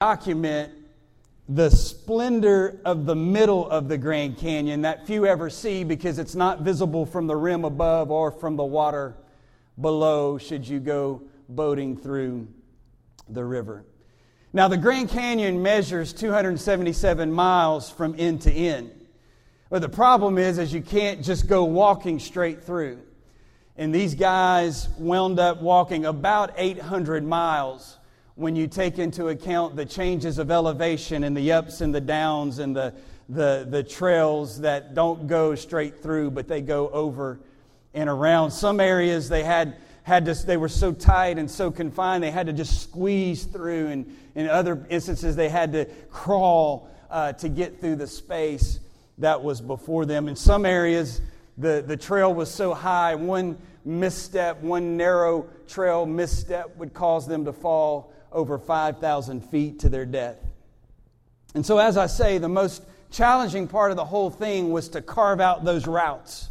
document the splendor of the middle of the Grand Canyon that few ever see because it's not visible from the rim above or from the water below should you go boating through the river. Now, the Grand Canyon measures 277 miles from end to end. But the problem is, is you can't just go walking straight through. And these guys wound up walking about 800 miles when you take into account the changes of elevation and the ups and the downs and the, the, the trails that don't go straight through, but they go over and around. Some areas they had, had to, they were so tight and so confined, they had to just squeeze through. And in other instances, they had to crawl uh, to get through the space that was before them. In some areas, the, the trail was so high, one misstep, one narrow trail misstep would cause them to fall over 5,000 feet to their death. And so, as I say, the most challenging part of the whole thing was to carve out those routes.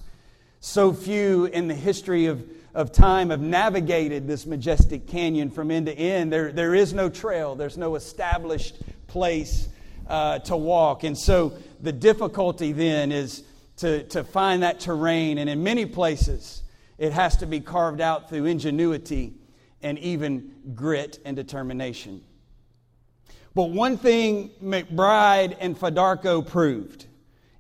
So few in the history of, of time have navigated this majestic canyon from end to end. There, there is no trail, there's no established place uh, to walk. And so, the difficulty then is to, to find that terrain. And in many places, it has to be carved out through ingenuity and even grit and determination. But one thing McBride and Fedarko proved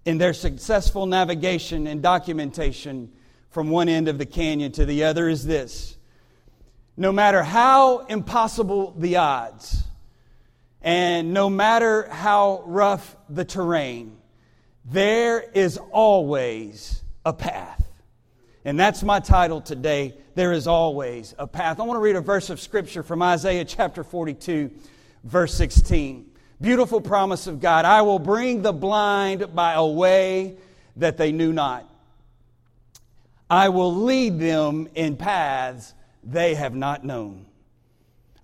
in their successful navigation and documentation from one end of the canyon to the other is this no matter how impossible the odds, and no matter how rough the terrain, there is always a path. And that's my title today there is always a path. I want to read a verse of scripture from Isaiah chapter 42, verse 16. Beautiful promise of God I will bring the blind by a way that they knew not. I will lead them in paths they have not known.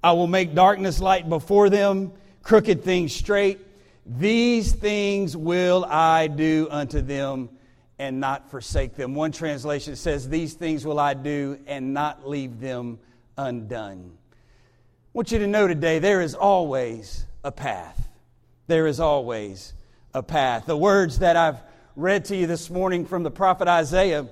I will make darkness light before them, crooked things straight. These things will I do unto them and not forsake them. One translation says, These things will I do and not leave them undone. I want you to know today there is always a path. There is always a path. The words that I've read to you this morning from the prophet Isaiah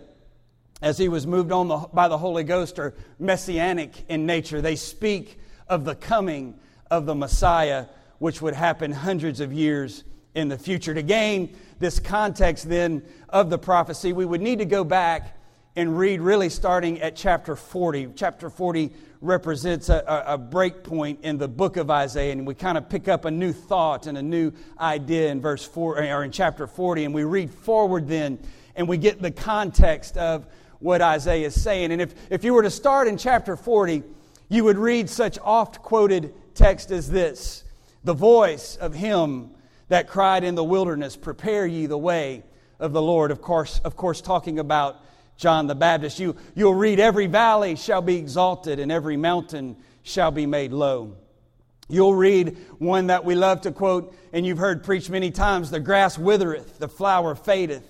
as he was moved on the, by the Holy Ghost are messianic in nature. They speak of the coming of the Messiah, which would happen hundreds of years in the future. To gain this context then of the prophecy, we would need to go back and read really starting at chapter 40. Chapter 40 represents a, a, break point in the book of Isaiah, and we kind of pick up a new thought and a new idea in verse 4 or in chapter 40, and we read forward then, and we get the context of what Isaiah is saying. And if, if you were to start in chapter 40, you would read such oft quoted text as this The voice of him that cried in the wilderness, Prepare ye the way of the Lord. Of course, of course, talking about John the Baptist. You, you'll read, Every valley shall be exalted, and every mountain shall be made low. You'll read one that we love to quote, and you've heard preached many times the grass withereth, the flower fadeth,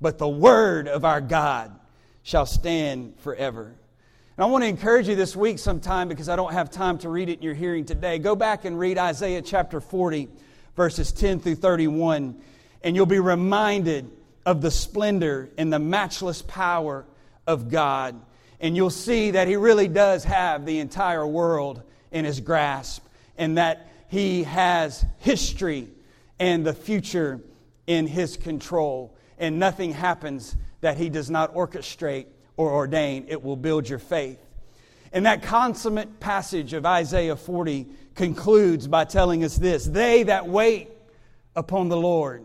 but the word of our God shall stand forever. And I want to encourage you this week sometime because I don't have time to read it in your hearing today. Go back and read Isaiah chapter 40 verses 10 through 31, and you'll be reminded of the splendor and the matchless power of God. And you'll see that He really does have the entire world in His grasp, and that He has history and the future in His control. And nothing happens that He does not orchestrate or ordain. It will build your faith. And that consummate passage of Isaiah 40 concludes by telling us this They that wait upon the Lord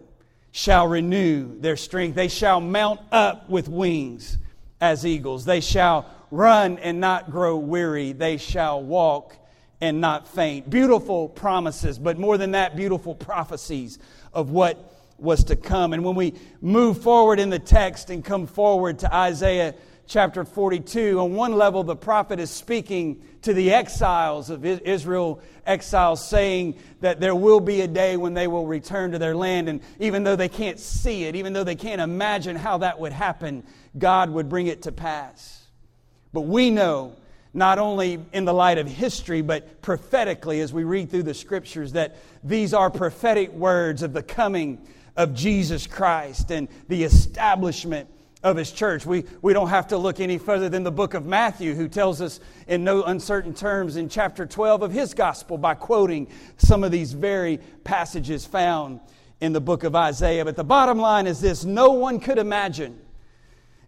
shall renew their strength. They shall mount up with wings as eagles. They shall run and not grow weary. They shall walk and not faint. Beautiful promises, but more than that, beautiful prophecies of what was to come. And when we move forward in the text and come forward to Isaiah chapter 42. On one level, the prophet is speaking to the exiles of Israel, exiles, saying that there will be a day when they will return to their land. And even though they can't see it, even though they can't imagine how that would happen, God would bring it to pass. But we know not only in the light of history, but prophetically as we read through the scriptures, that these are prophetic words of the coming of Jesus Christ and the establishment of his church. We, we don't have to look any further than the book of Matthew, who tells us in no uncertain terms in chapter 12 of his gospel by quoting some of these very passages found in the book of Isaiah. But the bottom line is this no one could imagine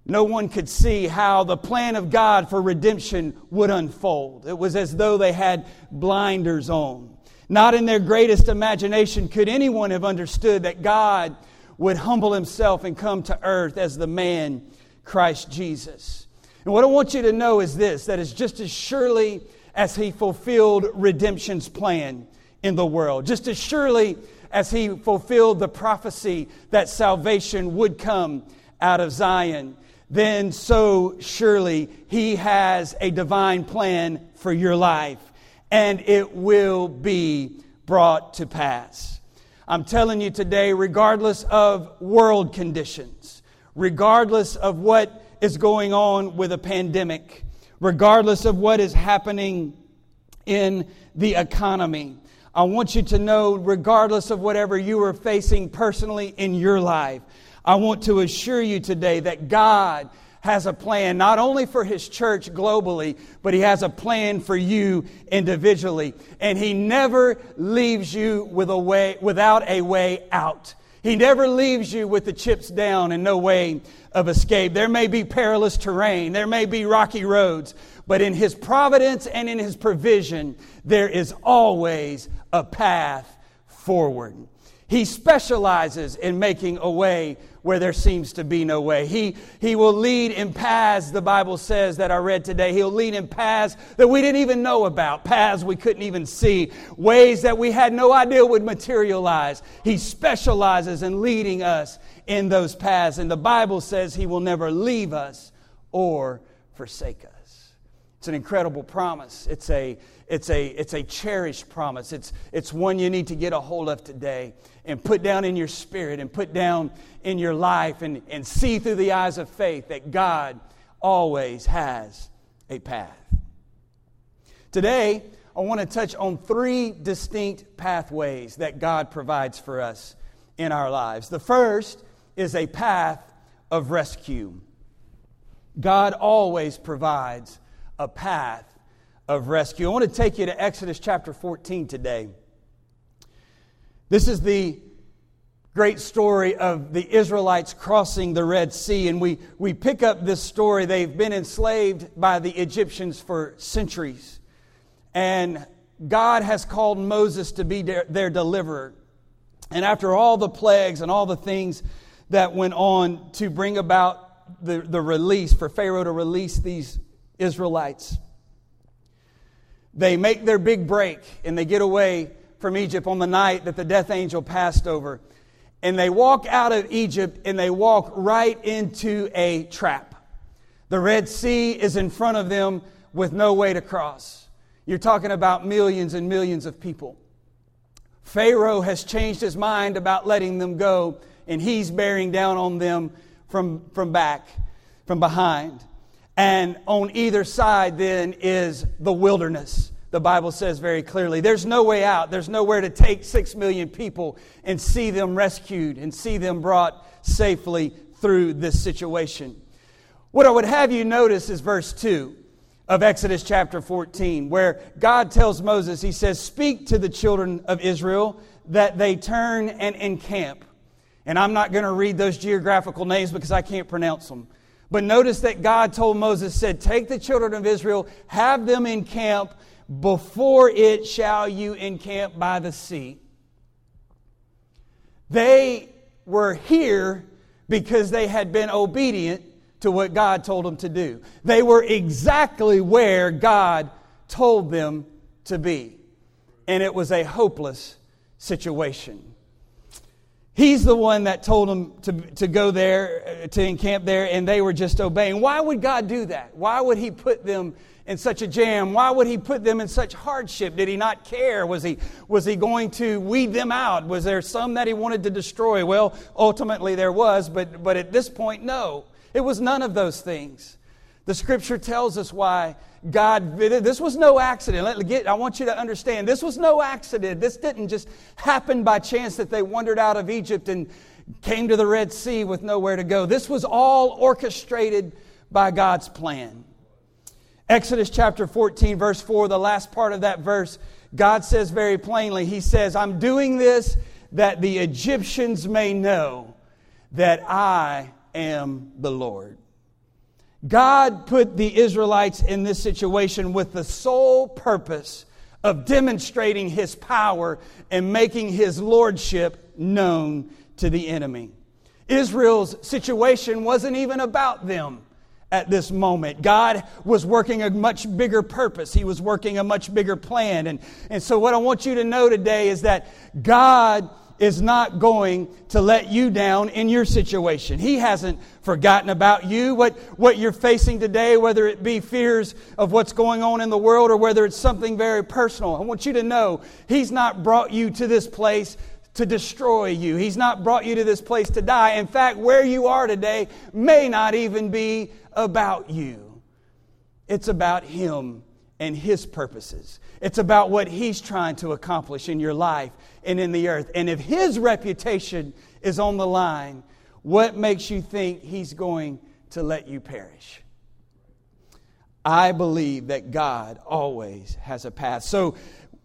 no one could see how the plan of God for redemption would unfold. It was as though they had blinders on. Not in their greatest imagination could anyone have understood that God would humble himself and come to earth as the man Christ Jesus. And what I want you to know is this that is just as surely as he fulfilled redemption's plan in the world, just as surely as he fulfilled the prophecy that salvation would come out of Zion, then so surely He has a divine plan for your life, and it will be brought to pass. I'm telling you today, regardless of world conditions, regardless of what is going on with a pandemic, regardless of what is happening in the economy, I want you to know, regardless of whatever you are facing personally in your life, I want to assure you today that God has a plan not only for his church globally, but he has a plan for you individually. And he never leaves you with a way, without a way out. He never leaves you with the chips down and no way of escape. There may be perilous terrain, there may be rocky roads, but in his providence and in his provision, there is always a path forward. He specializes in making a way where there seems to be no way. He, he will lead in paths, the Bible says, that I read today. He'll lead in paths that we didn't even know about, paths we couldn't even see, ways that we had no idea would materialize. He specializes in leading us in those paths. And the Bible says He will never leave us or forsake us. It's an incredible promise. It's a, it's a, it's a cherished promise. It's, it's one you need to get a hold of today and put down in your spirit and put down in your life and, and see through the eyes of faith that God always has a path. Today, I want to touch on three distinct pathways that God provides for us in our lives. The first is a path of rescue. God always provides a path of rescue. I want to take you to Exodus chapter 14 today. This is the great story of the Israelites crossing the Red Sea, and we, we pick up this story. They've been enslaved by the Egyptians for centuries, and God has called Moses to be their, their deliverer. And after all the plagues and all the things that went on to bring about the, the release, for Pharaoh to release these Israelites, they make their big break and they get away from Egypt on the night that the death angel passed over. And they walk out of Egypt and they walk right into a trap. The Red Sea is in front of them with no way to cross. You're talking about millions and millions of people. Pharaoh has changed his mind about letting them go, and he's bearing down on them from, from back, from behind. And on either side, then, is the wilderness. The Bible says very clearly there's no way out. There's nowhere to take six million people and see them rescued and see them brought safely through this situation. What I would have you notice is verse 2 of Exodus chapter 14, where God tells Moses, He says, Speak to the children of Israel that they turn and encamp. And I'm not going to read those geographical names because I can't pronounce them. But notice that God told Moses, said, Take the children of Israel, have them encamp, before it shall you encamp by the sea. They were here because they had been obedient to what God told them to do. They were exactly where God told them to be. And it was a hopeless situation. He's the one that told them to, to go there, uh, to encamp there, and they were just obeying. Why would God do that? Why would He put them in such a jam? Why would He put them in such hardship? Did He not care? Was He, was he going to weed them out? Was there some that He wanted to destroy? Well, ultimately there was, but, but at this point, no. It was none of those things. The scripture tells us why God, this was no accident. Let, get, I want you to understand, this was no accident. This didn't just happen by chance that they wandered out of Egypt and came to the Red Sea with nowhere to go. This was all orchestrated by God's plan. Exodus chapter 14, verse 4, the last part of that verse, God says very plainly, He says, I'm doing this that the Egyptians may know that I am the Lord. God put the Israelites in this situation with the sole purpose of demonstrating his power and making his lordship known to the enemy. Israel's situation wasn't even about them at this moment. God was working a much bigger purpose. He was working a much bigger plan. And, and so, what I want you to know today is that God is not going to let you down in your situation. He hasn't forgotten about you. What, what you're facing today, whether it be fears of what's going on in the world or whether it's something very personal, I want you to know He's not brought you to this place to destroy you. He's not brought you to this place to die. In fact, where you are today may not even be about you, it's about Him and His purposes. It's about what He's trying to accomplish in your life and in the earth. And if His reputation is on the line, what makes you think He's going to let you perish? I believe that God always has a path. So,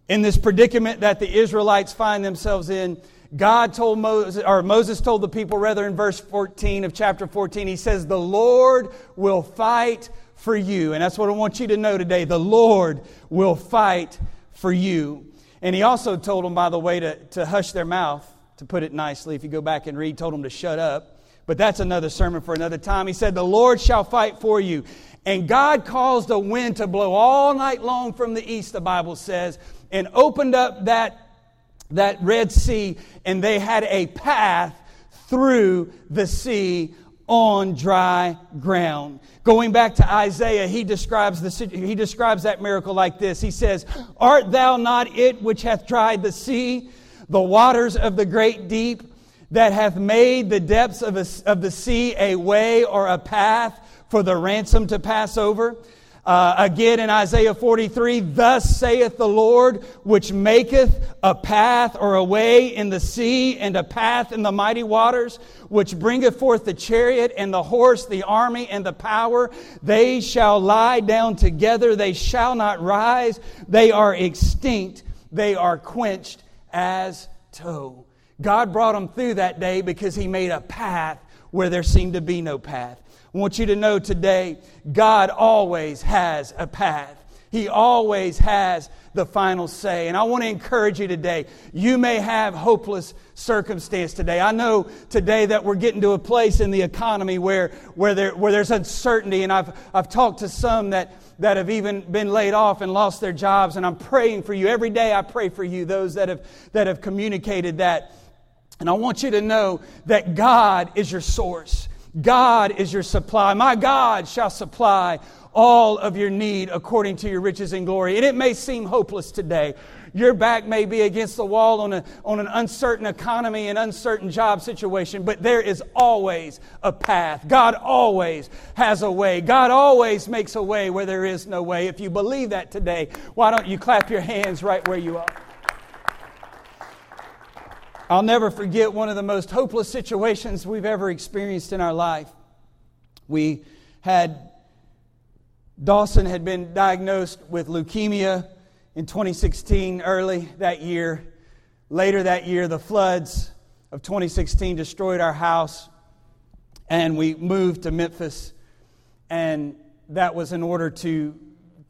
in this predicament that the Israelites find themselves in, God told Moses, or Moses told the people, rather, in verse 14 of chapter 14, he says, The Lord will fight for you. And that's what I want you to know today. The Lord will fight for you. And he also told them, by the way, to, to hush their mouth, to put it nicely. If you go back and read, told them to shut up. But that's another sermon for another time. He said, The Lord shall fight for you. And God caused a wind to blow all night long from the east, the Bible says, and opened up that, that Red Sea, and they had a path through the sea on dry ground. Going back to Isaiah, he describes, the, he describes that miracle like this. He says, Art thou not it which hath dried the sea, the waters of the great deep, that hath made the depths of, a, of the sea a way or a path for the ransom to pass over? Uh, again in Isaiah 43, thus saith the Lord, which maketh a path or a way in the sea and a path in the mighty waters, which bringeth forth the chariot and the horse, the army and the power. They shall lie down together, they shall not rise. They are extinct, they are quenched as tow. God brought them through that day because He made a path where there seemed to be no path. I want you to know today, God always has a path. He always has the final say. And I want to encourage you today. You may have hopeless circumstance today. I know today that we're getting to a place in the economy where, where, there, where there's uncertainty. And I've, I've talked to some that, that have even been laid off and lost their jobs. And I'm praying for you. Every day I pray for you, those that have, that have communicated that. And I want you to know that God is your source. God is your supply. My God shall supply all of your need according to your riches and glory. And it may seem hopeless today. Your back may be against the wall on, a, on an uncertain economy and uncertain job situation, but there is always a path. God always has a way. God always makes a way where there is no way. If you believe that today, why don't you clap your hands right where you are? I'll never forget one of the most hopeless situations we've ever experienced in our life. We had, Dawson had been diagnosed with leukemia in 2016, early that year. Later that year, the floods of 2016 destroyed our house, and we moved to Memphis. And that was in order to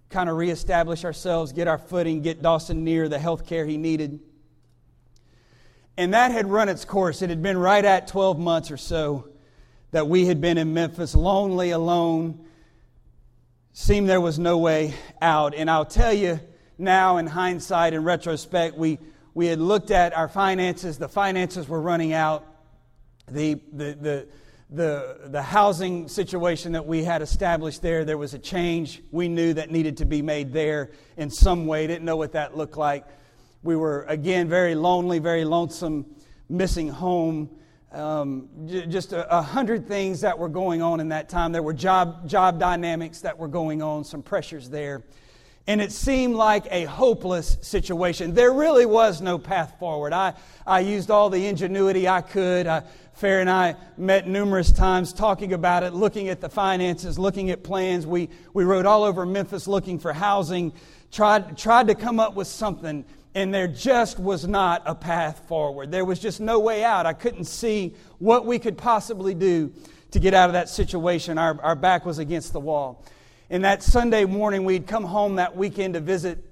kind of reestablish ourselves, get our footing, get Dawson near the health care he needed. And that had run its course. It had been right at 12 months or so that we had been in Memphis, lonely, alone. Seemed there was no way out. And I'll tell you now, in hindsight, in retrospect, we, we had looked at our finances. The finances were running out. The, the, the, the, the housing situation that we had established there, there was a change we knew that needed to be made there in some way. Didn't know what that looked like. We were, again, very lonely, very lonesome, missing home. um, j- just a, a, hundred things that were going on in that time. There were job, job dynamics that were going on, some pressures there. And it seemed like a hopeless situation. There really was no path forward. I, I used all the ingenuity I could. I, Farah and I met numerous times talking about it, looking at the finances, looking at plans. We, we rode all over Memphis looking for housing, tried, tried to come up with something, and there just was not a path forward. There was just no way out. I couldn't see what we could possibly do to get out of that situation. Our, our back was against the wall. And that Sunday morning, we'd come home that weekend to visit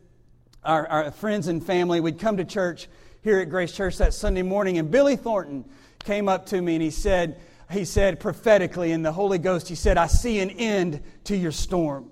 our, our friends and family. We'd come to church here at Grace Church that Sunday morning, and Billy Thornton came up to me and he said, he said prophetically in the Holy Ghost, he said, I see an end to your storm.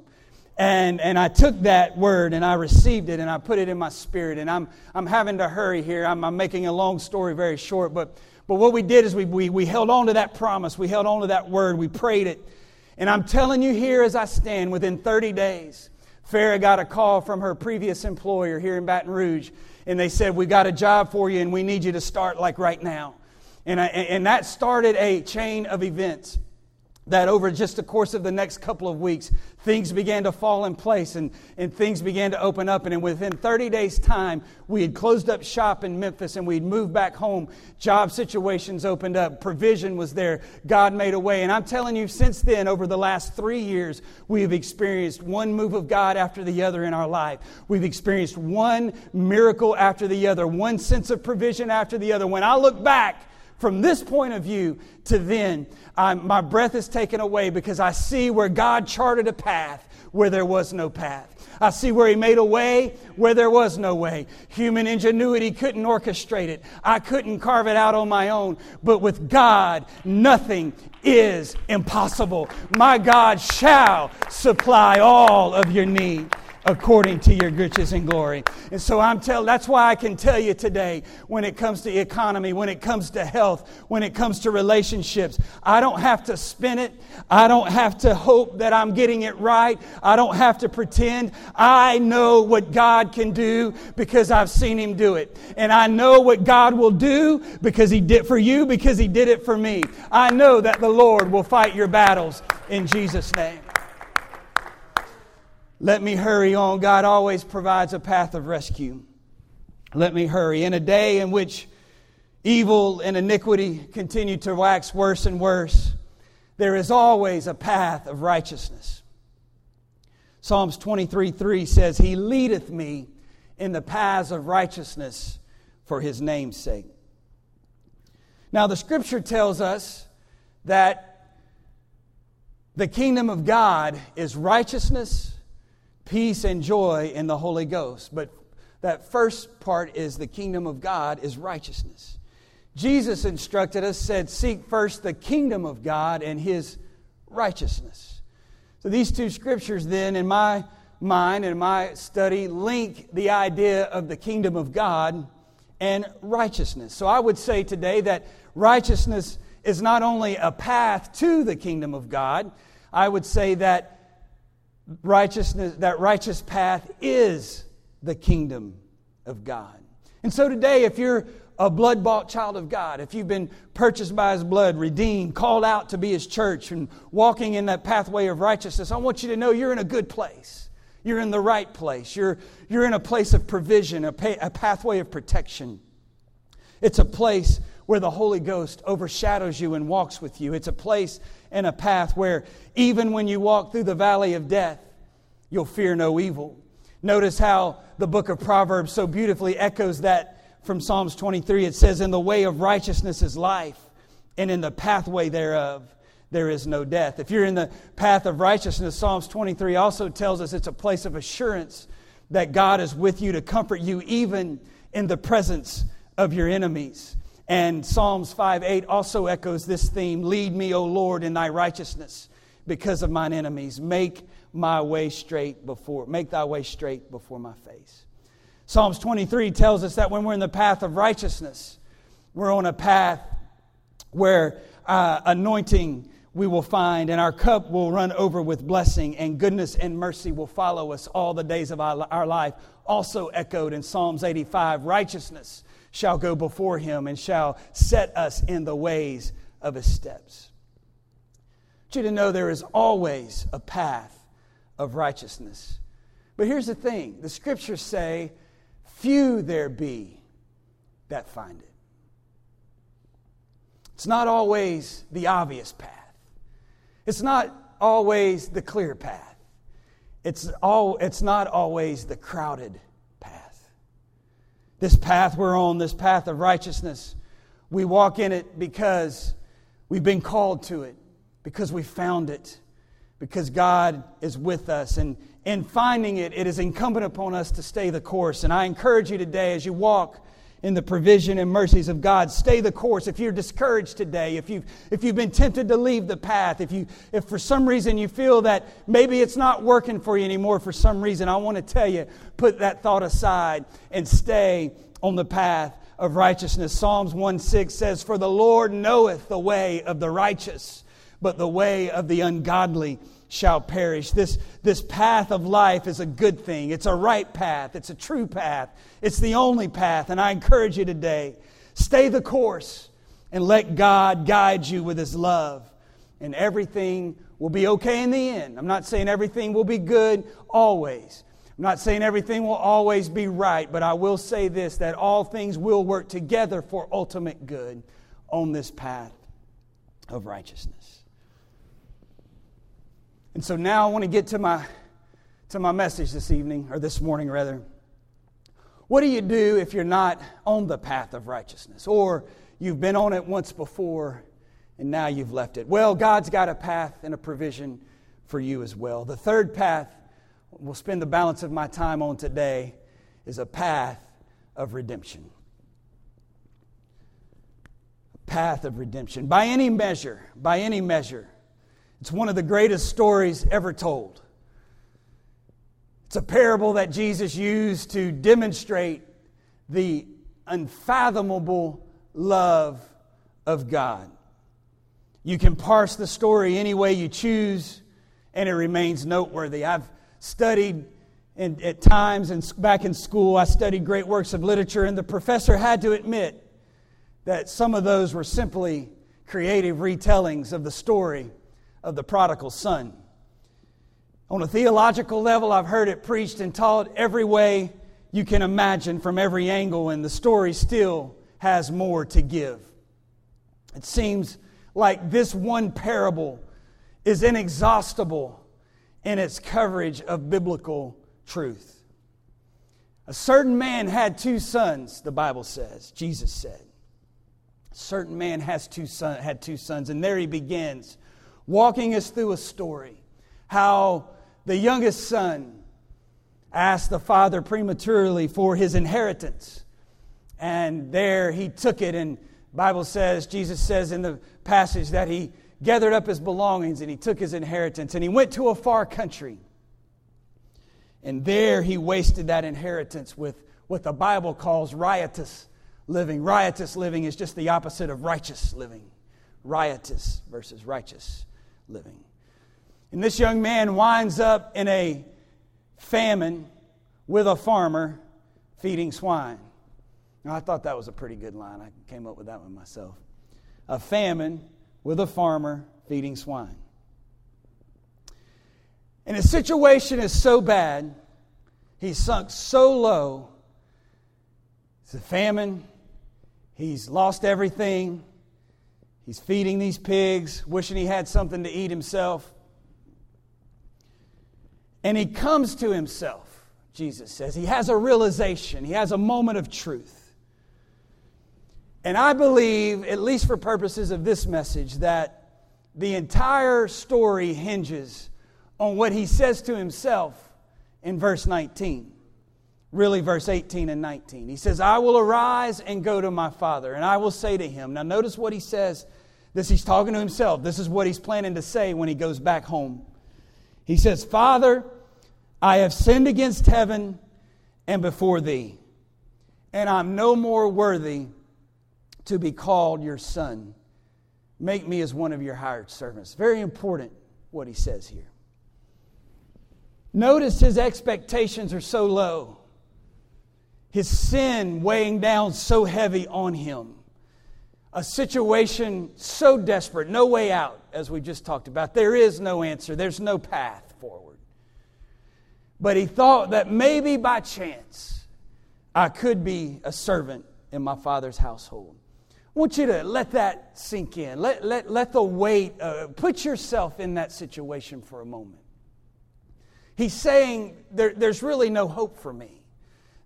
And, and I took that word and I received it and I put it in my spirit. And I'm, I'm having to hurry here. I'm, I'm making a long story very short. But, but what we did is we, we, we held on to that promise. We held on to that word. We prayed it. And I'm telling you here as I stand, within 30 days, Farah got a call from her previous employer here in Baton Rouge. And they said, We got a job for you and we need you to start like right now. And, I, and that started a chain of events that over just the course of the next couple of weeks, things began to fall in place and, and things began to open up. And within 30 days' time, we had closed up shop in Memphis and we'd moved back home. Job situations opened up, provision was there, God made a way. And I'm telling you, since then, over the last three years, we have experienced one move of God after the other in our life. We've experienced one miracle after the other, one sense of provision after the other. When I look back, from this point of view to then, I'm, my breath is taken away because I see where God charted a path where there was no path. I see where He made a way where there was no way. Human ingenuity couldn't orchestrate it, I couldn't carve it out on my own. But with God, nothing is impossible. My God shall supply all of your need according to your riches and glory. And so I'm telling, that's why I can tell you today when it comes to economy, when it comes to health, when it comes to relationships, I don't have to spin it. I don't have to hope that I'm getting it right. I don't have to pretend. I know what God can do because I've seen Him do it. And I know what God will do because He did for you because He did it for me. I know that the Lord will fight your battles in Jesus' name. Let me hurry on. God always provides a path of rescue. Let me hurry. In a day in which evil and iniquity continue to wax worse and worse, there is always a path of righteousness. Psalms 23 3 says, He leadeth me in the paths of righteousness for His name's sake. Now, the scripture tells us that the kingdom of God is righteousness peace and joy in the Holy Ghost. But that first part is the kingdom of God is righteousness. Jesus instructed us, said, Seek first the kingdom of God and his righteousness. So these two scriptures, then, in my mind and my study, link the idea of the kingdom of God and righteousness. So I would say today that righteousness is not only a path to the kingdom of God, I would say that righteousness, that righteous path is the kingdom of God. And so today, if you're a blood bought child of God, if you've been purchased by His blood, redeemed, called out to be His church, and walking in that pathway of righteousness, I want you to know you're in a good place. You're in the right place. You're, you're in a place of provision, a, pay, a pathway of protection. It's a place where the Holy Ghost overshadows you and walks with you. It's a place and a path where even when you walk through the valley of death, you'll fear no evil. Notice how the book of Proverbs so beautifully echoes that from Psalms 23. It says, In the way of righteousness is life, and in the pathway thereof there is no death. If you're in the path of righteousness, Psalms 23 also tells us it's a place of assurance that God is with you to comfort you even in the presence of your enemies. And Psalms 5 8 also echoes this theme Lead me, O Lord, in thy righteousness because of mine enemies. Make my way straight before, make thy way straight before my face. Psalms 23 tells us that when we're in the path of righteousness, we're on a path where uh, anointing we will find, and our cup will run over with blessing, and goodness and mercy will follow us all the days of our, our life. Also echoed in Psalms 85 righteousness shall go before him and shall set us in the ways of his steps. I want you to know there is always a path of righteousness. But here's the thing the scriptures say, Few there be that find it. It's not always the obvious path, it's not always the clear path, it's, all, it's not always the crowded this path we're on, this path of righteousness, we walk in it because we've been called to it, because we found it, because God is with us. And in finding it, it is incumbent upon us to stay the course. And I encourage you today as you walk in the provision and mercies of God. Stay the course. If you're discouraged today, if you've, if you've been tempted to leave the path, if, you, if for some reason you feel that maybe it's not working for you anymore for some reason, I want to tell you, put that thought aside and stay on the path of righteousness. Psalms 1 6 says, For the Lord knoweth the way of the righteous, but the way of the ungodly shall perish. This, this path of life is a good thing. It's a right path. It's a true path. It's the only path. And I encourage you today stay the course and let God guide you with His love. And everything will be okay in the end. I'm not saying everything will be good always. I'm not saying everything will always be right, but I will say this that all things will work together for ultimate good on this path of righteousness. And so now I want to get to my, to my message this evening, or this morning rather. What do you do if you're not on the path of righteousness? Or you've been on it once before and now you've left it? Well, God's got a path and a provision for you as well. The third path we'll spend the balance of my time on today is a path of redemption. A path of redemption. By any measure, by any measure, it's one of the greatest stories ever told. It's a parable that Jesus used to demonstrate the unfathomable love of God. You can parse the story any way you choose, and it remains noteworthy. I've studied in, at times and back in school, I studied great works of literature, and the professor had to admit that some of those were simply creative retellings of the story of the prodigal son. On a theological level, I've heard it preached and taught every way you can imagine from every angle, and the story still has more to give. It seems like this one parable is inexhaustible in its coverage of biblical truth. A certain man had two sons, the Bible says, Jesus said. A certain man has two son, had two sons, and there he begins walking us through a story. How the youngest son asked the father prematurely for his inheritance. And there he took it and bible says jesus says in the passage that he gathered up his belongings and he took his inheritance and he went to a far country. And there he wasted that inheritance with what the bible calls riotous living. Riotous living is just the opposite of righteous living. Riotous versus righteous living. And this young man winds up in a famine with a farmer feeding swine. Now, I thought that was a pretty good line. I came up with that one myself. A famine with a farmer feeding swine. And his situation is so bad, he's sunk so low. It's a famine. He's lost everything. He's feeding these pigs, wishing he had something to eat himself. And he comes to himself, Jesus says. He has a realization, he has a moment of truth. And I believe, at least for purposes of this message, that the entire story hinges on what he says to himself in verse 19. Really, verse 18 and 19. He says, I will arise and go to my father, and I will say to him. Now, notice what he says this he's talking to himself. This is what he's planning to say when he goes back home. He says, Father, I have sinned against heaven and before thee, and I'm no more worthy to be called your son. Make me as one of your hired servants. Very important what he says here. Notice his expectations are so low. His sin weighing down so heavy on him, a situation so desperate, no way out, as we just talked about. There is no answer, there's no path forward. But he thought that maybe by chance I could be a servant in my father's household. I want you to let that sink in. Let, let, let the weight, uh, put yourself in that situation for a moment. He's saying there, there's really no hope for me.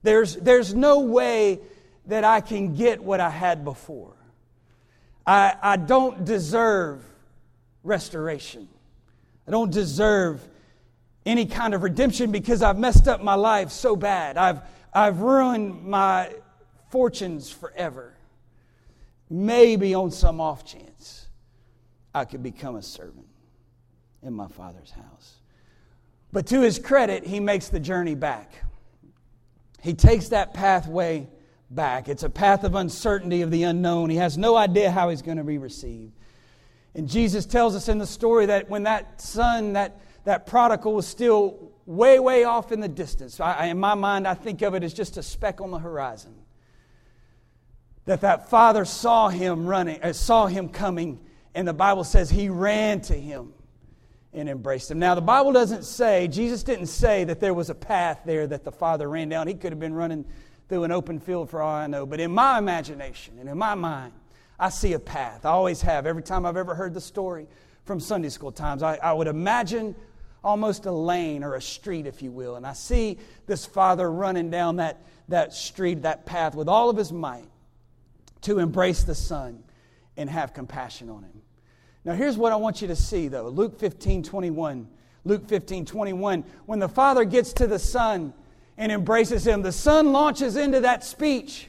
There's, there's no way that I can get what I had before. I, I don't deserve restoration. I don't deserve any kind of redemption because I've messed up my life so bad. I've, I've ruined my fortunes forever. Maybe on some off chance, I could become a servant in my father's house. But to his credit, he makes the journey back. He takes that pathway back. It's a path of uncertainty, of the unknown. He has no idea how he's going to be received. And Jesus tells us in the story that when that son, that, that prodigal, was still way, way off in the distance, I, in my mind, I think of it as just a speck on the horizon that that father saw him running, uh, saw him coming, and the Bible says he ran to him and embraced him. Now, the Bible doesn't say, Jesus didn't say that there was a path there that the father ran down. He could have been running through an open field for all I know. But in my imagination and in my mind, I see a path. I always have. Every time I've ever heard the story from Sunday school times, I, I would imagine almost a lane or a street, if you will. And I see this father running down that, that street, that path with all of his might to embrace the Son and have compassion on him. Now, here's what I want you to see, though Luke 15 21. Luke 15 21. When the Father gets to the Son and embraces him, the Son launches into that speech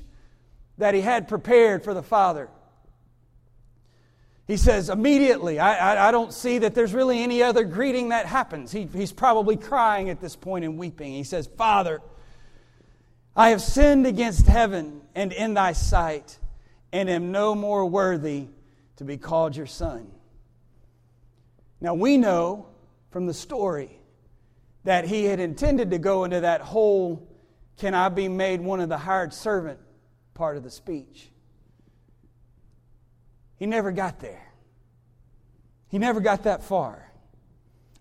that he had prepared for the Father. He says, immediately, I, I, I, don't see that there's really any other greeting that happens. He, he's probably crying at this point and weeping. He says, Father, I have sinned against heaven and in thy sight and am no more worthy to be called your son. Now, we know from the story that he had intended to go into that whole, can I be made one of the hired servant part of the speech. He never got there. He never got that far.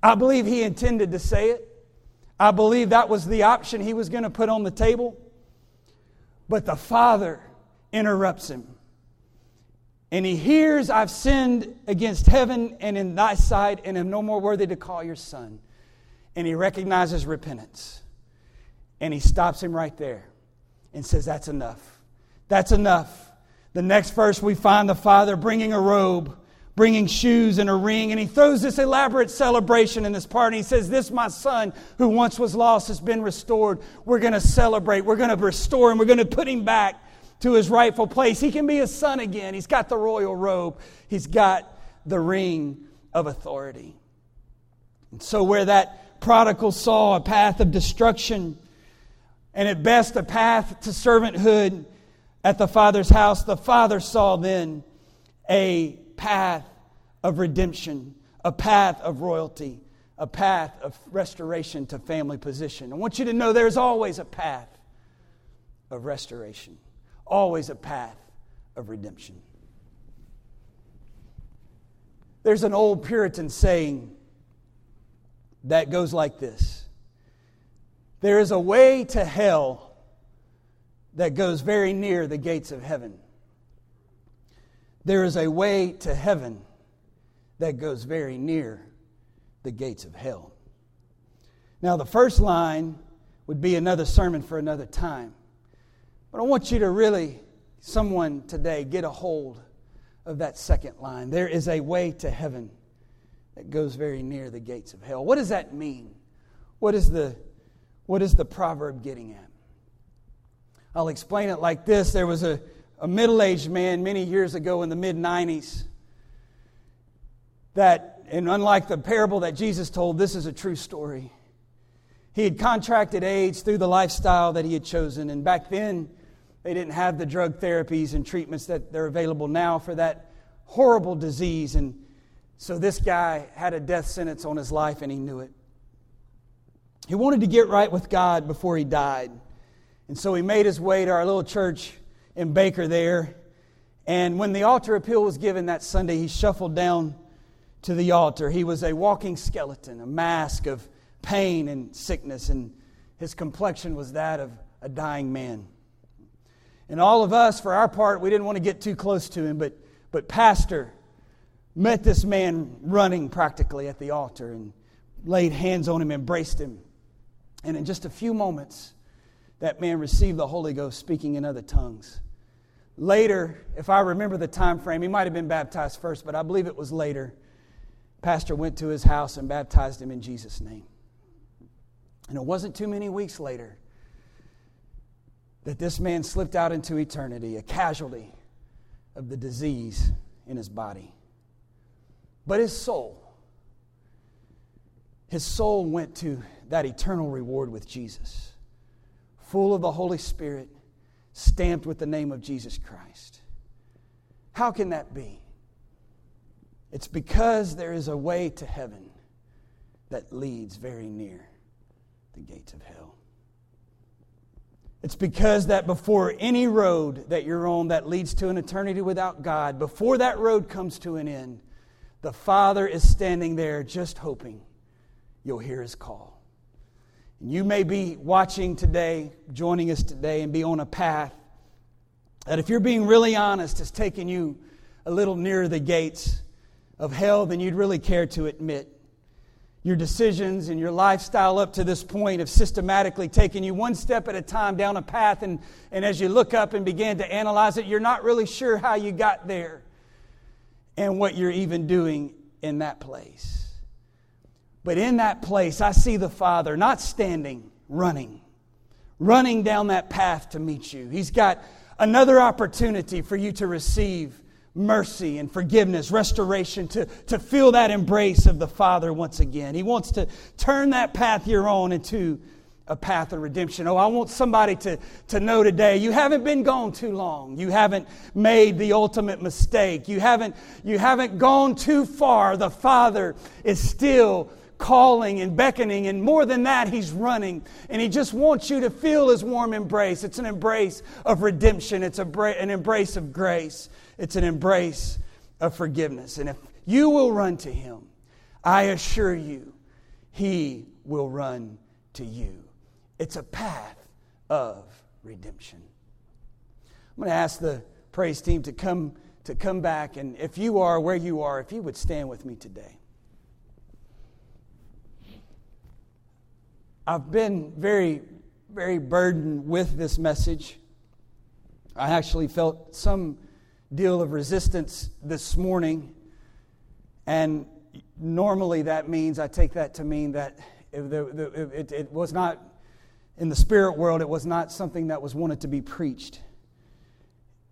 I believe he intended to say it. I believe that was the option he was going to put on the table. But the Father interrupts him and he hears, I've sinned against heaven and in thy sight, and am no more worthy to call your son. And he recognizes repentance. And he stops him right there and says, That's enough. That's enough. The next verse, we find the father bringing a robe, bringing shoes and a ring, and he throws this elaborate celebration in this party. He says, This, my son, who once was lost, has been restored. We're going to celebrate. We're going to restore him. We're going to put him back to his rightful place. He can be a son again. He's got the royal robe, he's got the ring of authority. And so, where that prodigal saw a path of destruction and at best a path to servanthood at the Father's house, the Father saw then a path of redemption, a path of royalty, a path of restoration to family position. I want you to know there's always a path of restoration always a path of redemption. There's an old Puritan saying that goes like this There is a way to hell that goes very near the gates of heaven. There is a way to heaven that goes very near the gates of hell. Now, the first line would be another sermon for another time. But I want you to really, someone today, get a hold of that second line. There is a way to heaven that goes very near the gates of hell. What does that mean? What is the, what is the proverb getting at? I'll explain it like this. There was a, a middle aged man many years ago in the mid 90s that, and unlike the parable that Jesus told, this is a true story. He had contracted AIDS through the lifestyle that he had chosen, and back then, they didn't have the drug therapies and treatments that they're available now for that horrible disease. And so this guy had a death sentence on his life and he knew it. He wanted to get right with God before he died. And so he made his way to our little church in Baker there. And when the altar appeal was given that Sunday, he shuffled down to the altar. He was a walking skeleton, a mask of pain and sickness, and his complexion was that of a dying man. And all of us, for our part, we didn't want to get too close to him, but, but Pastor met this man running practically at the altar and laid hands on him, embraced him. And in just a few moments, that man received the Holy Ghost speaking in other tongues. Later, if I remember the time frame, he might have been baptized first, but I believe it was later. Pastor went to his house and baptized him in Jesus' name. And it wasn't too many weeks later that this man slipped out into eternity, a casualty of the disease in his body. But his soul, his soul went to that eternal reward with Jesus, full of the Holy Spirit, stamped with the name of Jesus Christ. How can that be? It's because there is a way to heaven that leads very near the gates of hell. It's because that before any road that you're on that leads to an eternity without God, before that road comes to an end, the Father is standing there just hoping you'll hear his call. And you may be watching today, joining us today, and be on a path that, if you're being really honest, has taken you a little nearer the gates of hell than you'd really care to admit. Your decisions and your lifestyle up to this point have systematically taken you one step at a time down a path, and, and as you look up and begin to analyze it, you're not really sure how you got there and what you're even doing in that place. But in that place, I see the Father not standing, running, running down that path to meet you. He's got another opportunity for you to receive mercy and forgiveness, restoration, to, to feel that embrace of the Father once again. He wants to turn that path you're on into a path of redemption. Oh, I want somebody to, to know today you haven't been gone too long. You haven't made the ultimate mistake. You haven't, you haven't gone too far. The Father is still calling and beckoning, and more than that, He's running. And He just wants you to feel His warm embrace. It's an embrace of redemption, it's a bra- an embrace of grace, it's an embrace of forgiveness. And if you will run to Him, I assure you, He will run to you. It's a path of redemption. I'm going to ask the praise team to come to come back and if you are where you are, if you would stand with me today. I've been very, very burdened with this message. I actually felt some deal of resistance this morning. And normally that means, I take that to mean that it, it was not, in the spirit world, it was not something that was wanted to be preached.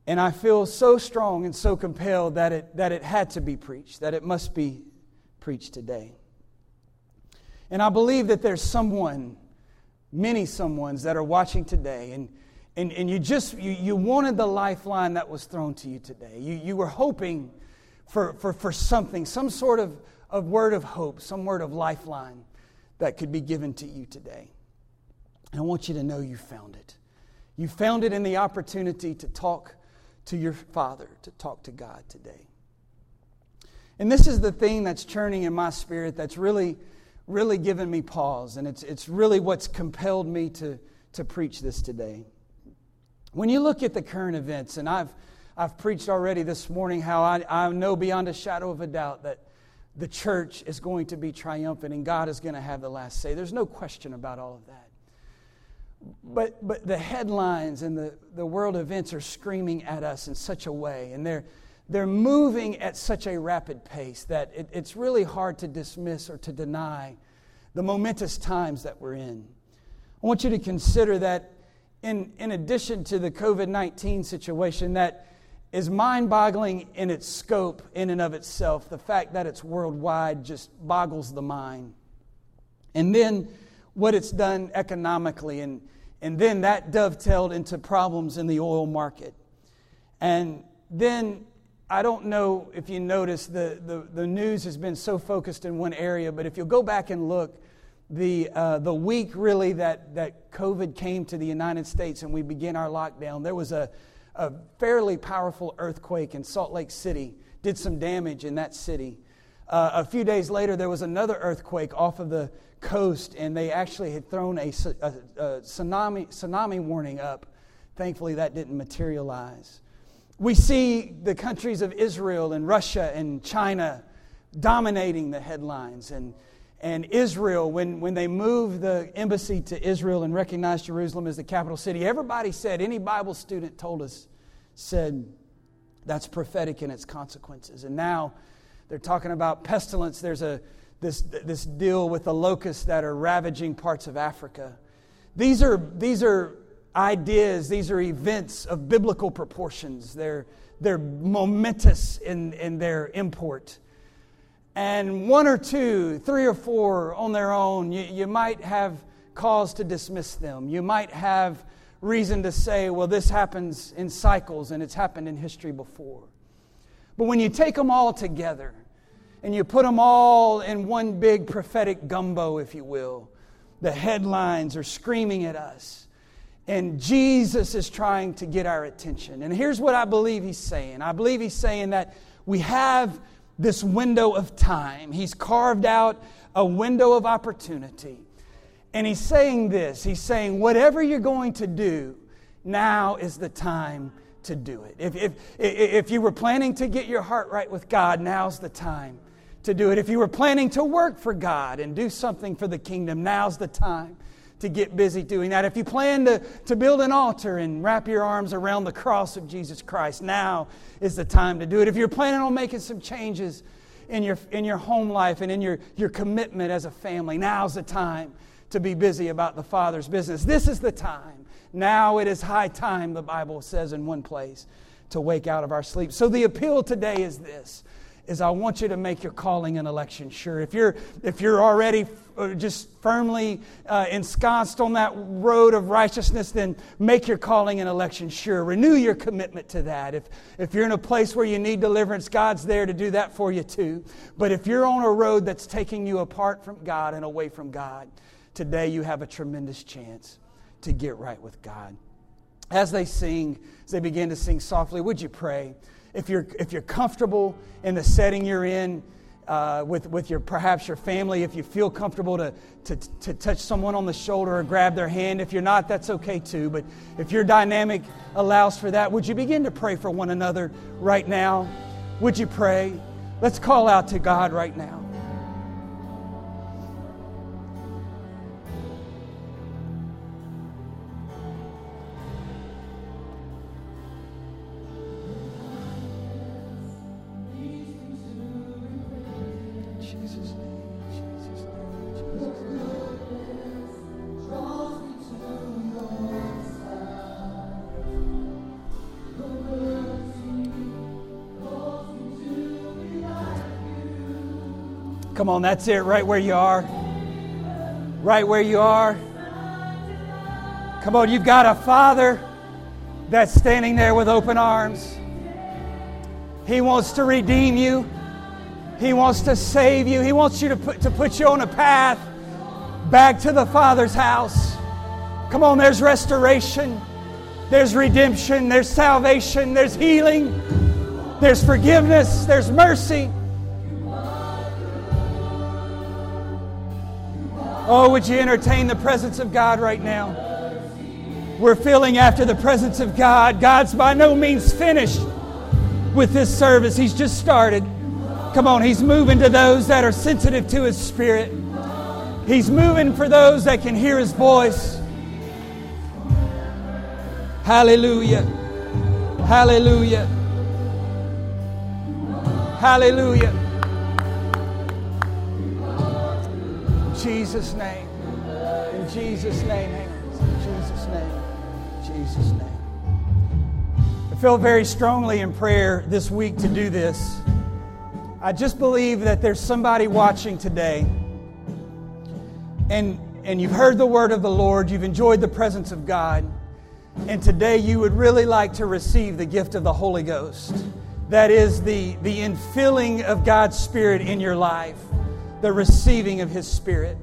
And I feel so strong and so compelled that it, that it had to be preached, that it must be preached today. And I believe that there's someone, many someones that are watching today, and, and, and you just you, you wanted the lifeline that was thrown to you today. You, you were hoping for, for, for something, some sort of, of word of hope, some word of lifeline that could be given to you today. And I want you to know you found it. You found it in the opportunity to talk to your Father, to talk to God today. And this is the thing that's churning in my spirit that's really really given me pause, and it's, it's really what's compelled me to, to preach this today. When you look at the current events, and I've, I've preached already this morning how I, I know beyond a shadow of a doubt that the church is going to be triumphant and God is going to have the last say. There's no question about all of that. But, but the headlines and the, the world events are screaming at us in such a way, and they're, they're moving at such a rapid pace that it, it's really hard to dismiss or to deny the momentous times that we're in. I want you to consider that in, in addition to the COVID 19 situation that is mind boggling in its scope, in and of itself, the fact that it's worldwide just boggles the mind. And then what it's done economically, and, and then that dovetailed into problems in the oil market. And then I don't know if you notice the, the, the news has been so focused in one area, but if you'll go back and look, the, uh, the week really that, that COVID came to the United States and we began our lockdown, there was a, a fairly powerful earthquake in Salt Lake City, did some damage in that city. Uh, a few days later, there was another earthquake off of the coast, and they actually had thrown a, a, a tsunami, tsunami warning up. Thankfully, that didn't materialize. We see the countries of Israel and Russia and China dominating the headlines. And, and Israel, when, when they moved the embassy to Israel and recognized Jerusalem as the capital city, everybody said, any Bible student told us, said, that's prophetic in its consequences. And now they're talking about pestilence. There's a, this, this deal with the locusts that are ravaging parts of Africa. These are, these are ideas, these are events of biblical proportions. They're, they're momentous in, in their import. And one or two, three or four on their own, you, you might have cause to dismiss them. You might have reason to say, well, this happens in cycles and it's happened in history before. But when you take them all together and you put them all in one big prophetic gumbo, if you will, the headlines are screaming at us. And Jesus is trying to get our attention. And here's what I believe he's saying I believe he's saying that we have this window of time, he's carved out a window of opportunity. And he's saying this He's saying, whatever you're going to do, now is the time to do it. If, if, if you were planning to get your heart right with God, now's the time to do it. If you were planning to work for God and do something for the kingdom, now's the time to get busy doing that. If you plan to, to build an altar and wrap your arms around the cross of Jesus Christ, now is the time to do it. If you're planning on making some changes in your, in your home life and in your, your commitment as a family, now's the time to be busy about the Father's business. This is the time. Now it is high time, the Bible says in one place, to wake out of our sleep. So the appeal today is this is I want you to make your calling and election sure. If you're, if you're already uh, just firmly uh, ensconced on that road of righteousness, then make your calling and election sure. Renew your commitment to that. If, if you're in a place where you need deliverance, God's there to do that for you too. But if you're on a road that's taking you apart from God and away from God, today you have a tremendous chance to get right with God. As they sing, as they begin to sing softly, would you pray? If you're, if you're comfortable in the setting you're in, uh, with, with your perhaps your family, if you feel comfortable to, to, to touch someone on the shoulder or grab their hand. If you're not, that's okay too. But if your dynamic allows for that, would you begin to pray for one another right now? Would you pray? Let's call out to God right now. Come on, that's it, right where you are. Right where you are. Come on, you've got a father that's standing there with open arms. He wants to redeem you. He wants to save you. He wants you to put, to put you on a path back to the Father's house. Come on, there's restoration, there's redemption, there's salvation, there's healing, there's forgiveness, there's mercy. Oh, would you entertain the presence of God right now? We're feeling after the presence of God. God's by no means finished with this service, He's just started. Come on, He's moving to those that are sensitive to His Spirit. He's moving for those that can hear His voice. Hallelujah. Hallelujah. Hallelujah. Jesus' name. In Jesus' name. In Jesus' name. Jesus' name. I feel very strongly in prayer this week to do this. I just believe that there's somebody watching today, and, and you've heard the word of the Lord, you've enjoyed the presence of God, and today you would really like to receive the gift of the Holy Ghost. That is the, the infilling of God's Spirit in your life the receiving of His Spirit.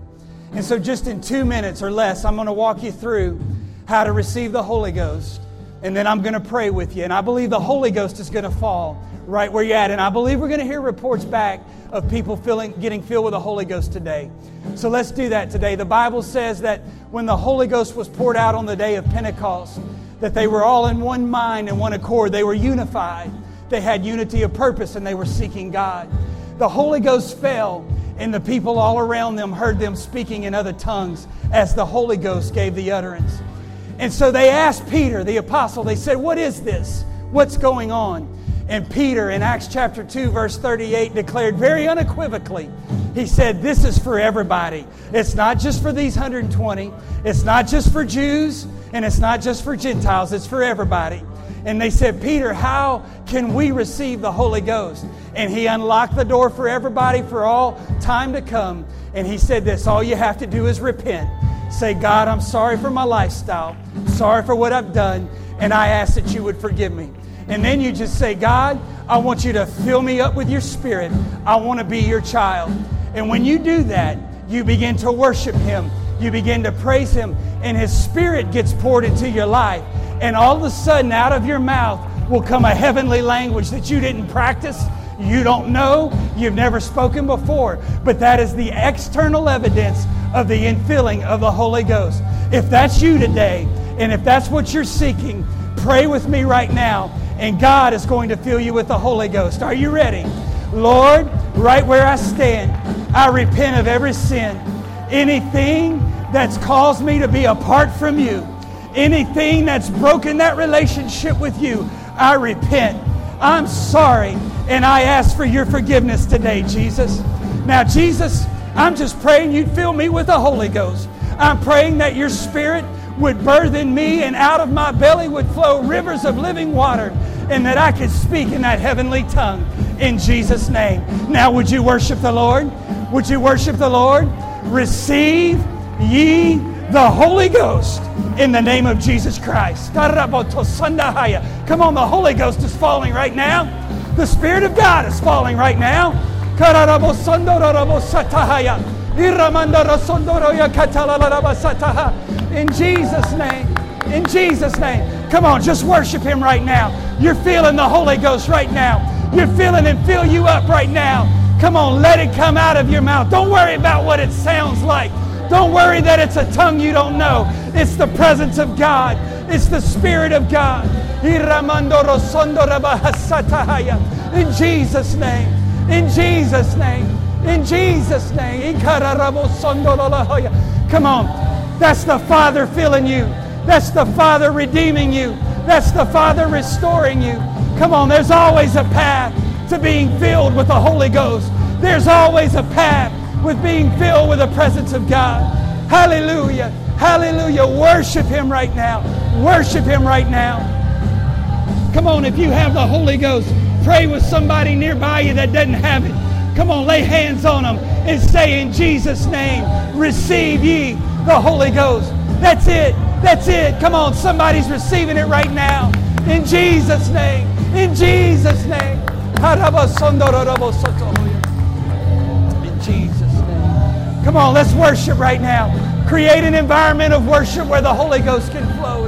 And so, just in two minutes or less, I'm going to walk you through how to receive the Holy Ghost. And then I'm going to pray with you. And I believe the Holy Ghost is going to fall right where you're at. And I believe we're going to hear reports back of people feeling, getting filled with the Holy Ghost today. So let's do that today. The Bible says that when the Holy Ghost was poured out on the day of Pentecost, that they were all in one mind and one accord. They were unified. They had unity of purpose and they were seeking God. The Holy Ghost fell, and the people all around them heard them speaking in other tongues as the Holy Ghost gave the utterance. And so they asked Peter, the apostle, they said, What is this? What's going on? And Peter, in Acts chapter 2, verse 38, declared very unequivocally, he said, This is for everybody. It's not just for these 120, it's not just for Jews, and it's not just for Gentiles, it's for everybody. And they said, Peter, how can we receive the Holy Ghost? And he unlocked the door for everybody for all time to come. And he said this all you have to do is repent. Say, God, I'm sorry for my lifestyle, sorry for what I've done, and I ask that you would forgive me. And then you just say, God, I want you to fill me up with your spirit. I want to be your child. And when you do that, you begin to worship Him. You begin to praise Him, and His Spirit gets poured into your life. And all of a sudden, out of your mouth will come a heavenly language that you didn't practice, you don't know, you've never spoken before. But that is the external evidence of the infilling of the Holy Ghost. If that's you today, and if that's what you're seeking, pray with me right now, and God is going to fill you with the Holy Ghost. Are you ready? Lord, right where I stand, I repent of every sin, anything that's caused me to be apart from you, anything that's broken that relationship with you. I repent. I'm sorry, and I ask for your forgiveness today, Jesus. Now, Jesus, I'm just praying you'd fill me with the Holy Ghost. I'm praying that your Spirit would birth in me and out of my belly would flow rivers of living water and that I could speak in that heavenly tongue in Jesus' name. Now, would you worship the Lord? Would you worship the Lord? Receive ye the Holy Ghost in the name of Jesus Christ. Come on, the Holy Ghost is falling right now. The Spirit of God is falling right now. In Jesus' name. In Jesus' name. Come on, just worship Him right now. You're feeling the Holy Ghost right now. You're feeling Him fill you up right now. Come on, let it come out of your mouth. Don't worry about what it sounds like. Don't worry that it's a tongue you don't know. It's the presence of God. It's the Spirit of God. In Jesus' name. In Jesus' name. In Jesus' name. Come on. That's the Father filling you. That's the Father redeeming you. That's the Father restoring you. Come on, there's always a path to being filled with the Holy Ghost. There's always a path with being filled with the presence of God. Hallelujah. Hallelujah. Worship Him right now. Worship Him right now. Come on, if you have the Holy Ghost, pray with somebody nearby you that doesn't have it. Come on, lay hands on them and say, In Jesus' name, receive ye the Holy Ghost. That's it. That's it. Come on, somebody's receiving it right now. In Jesus' name. In Jesus' name. In Jesus'. Come on, let's worship right now. Create an environment of worship where the Holy Ghost can flow.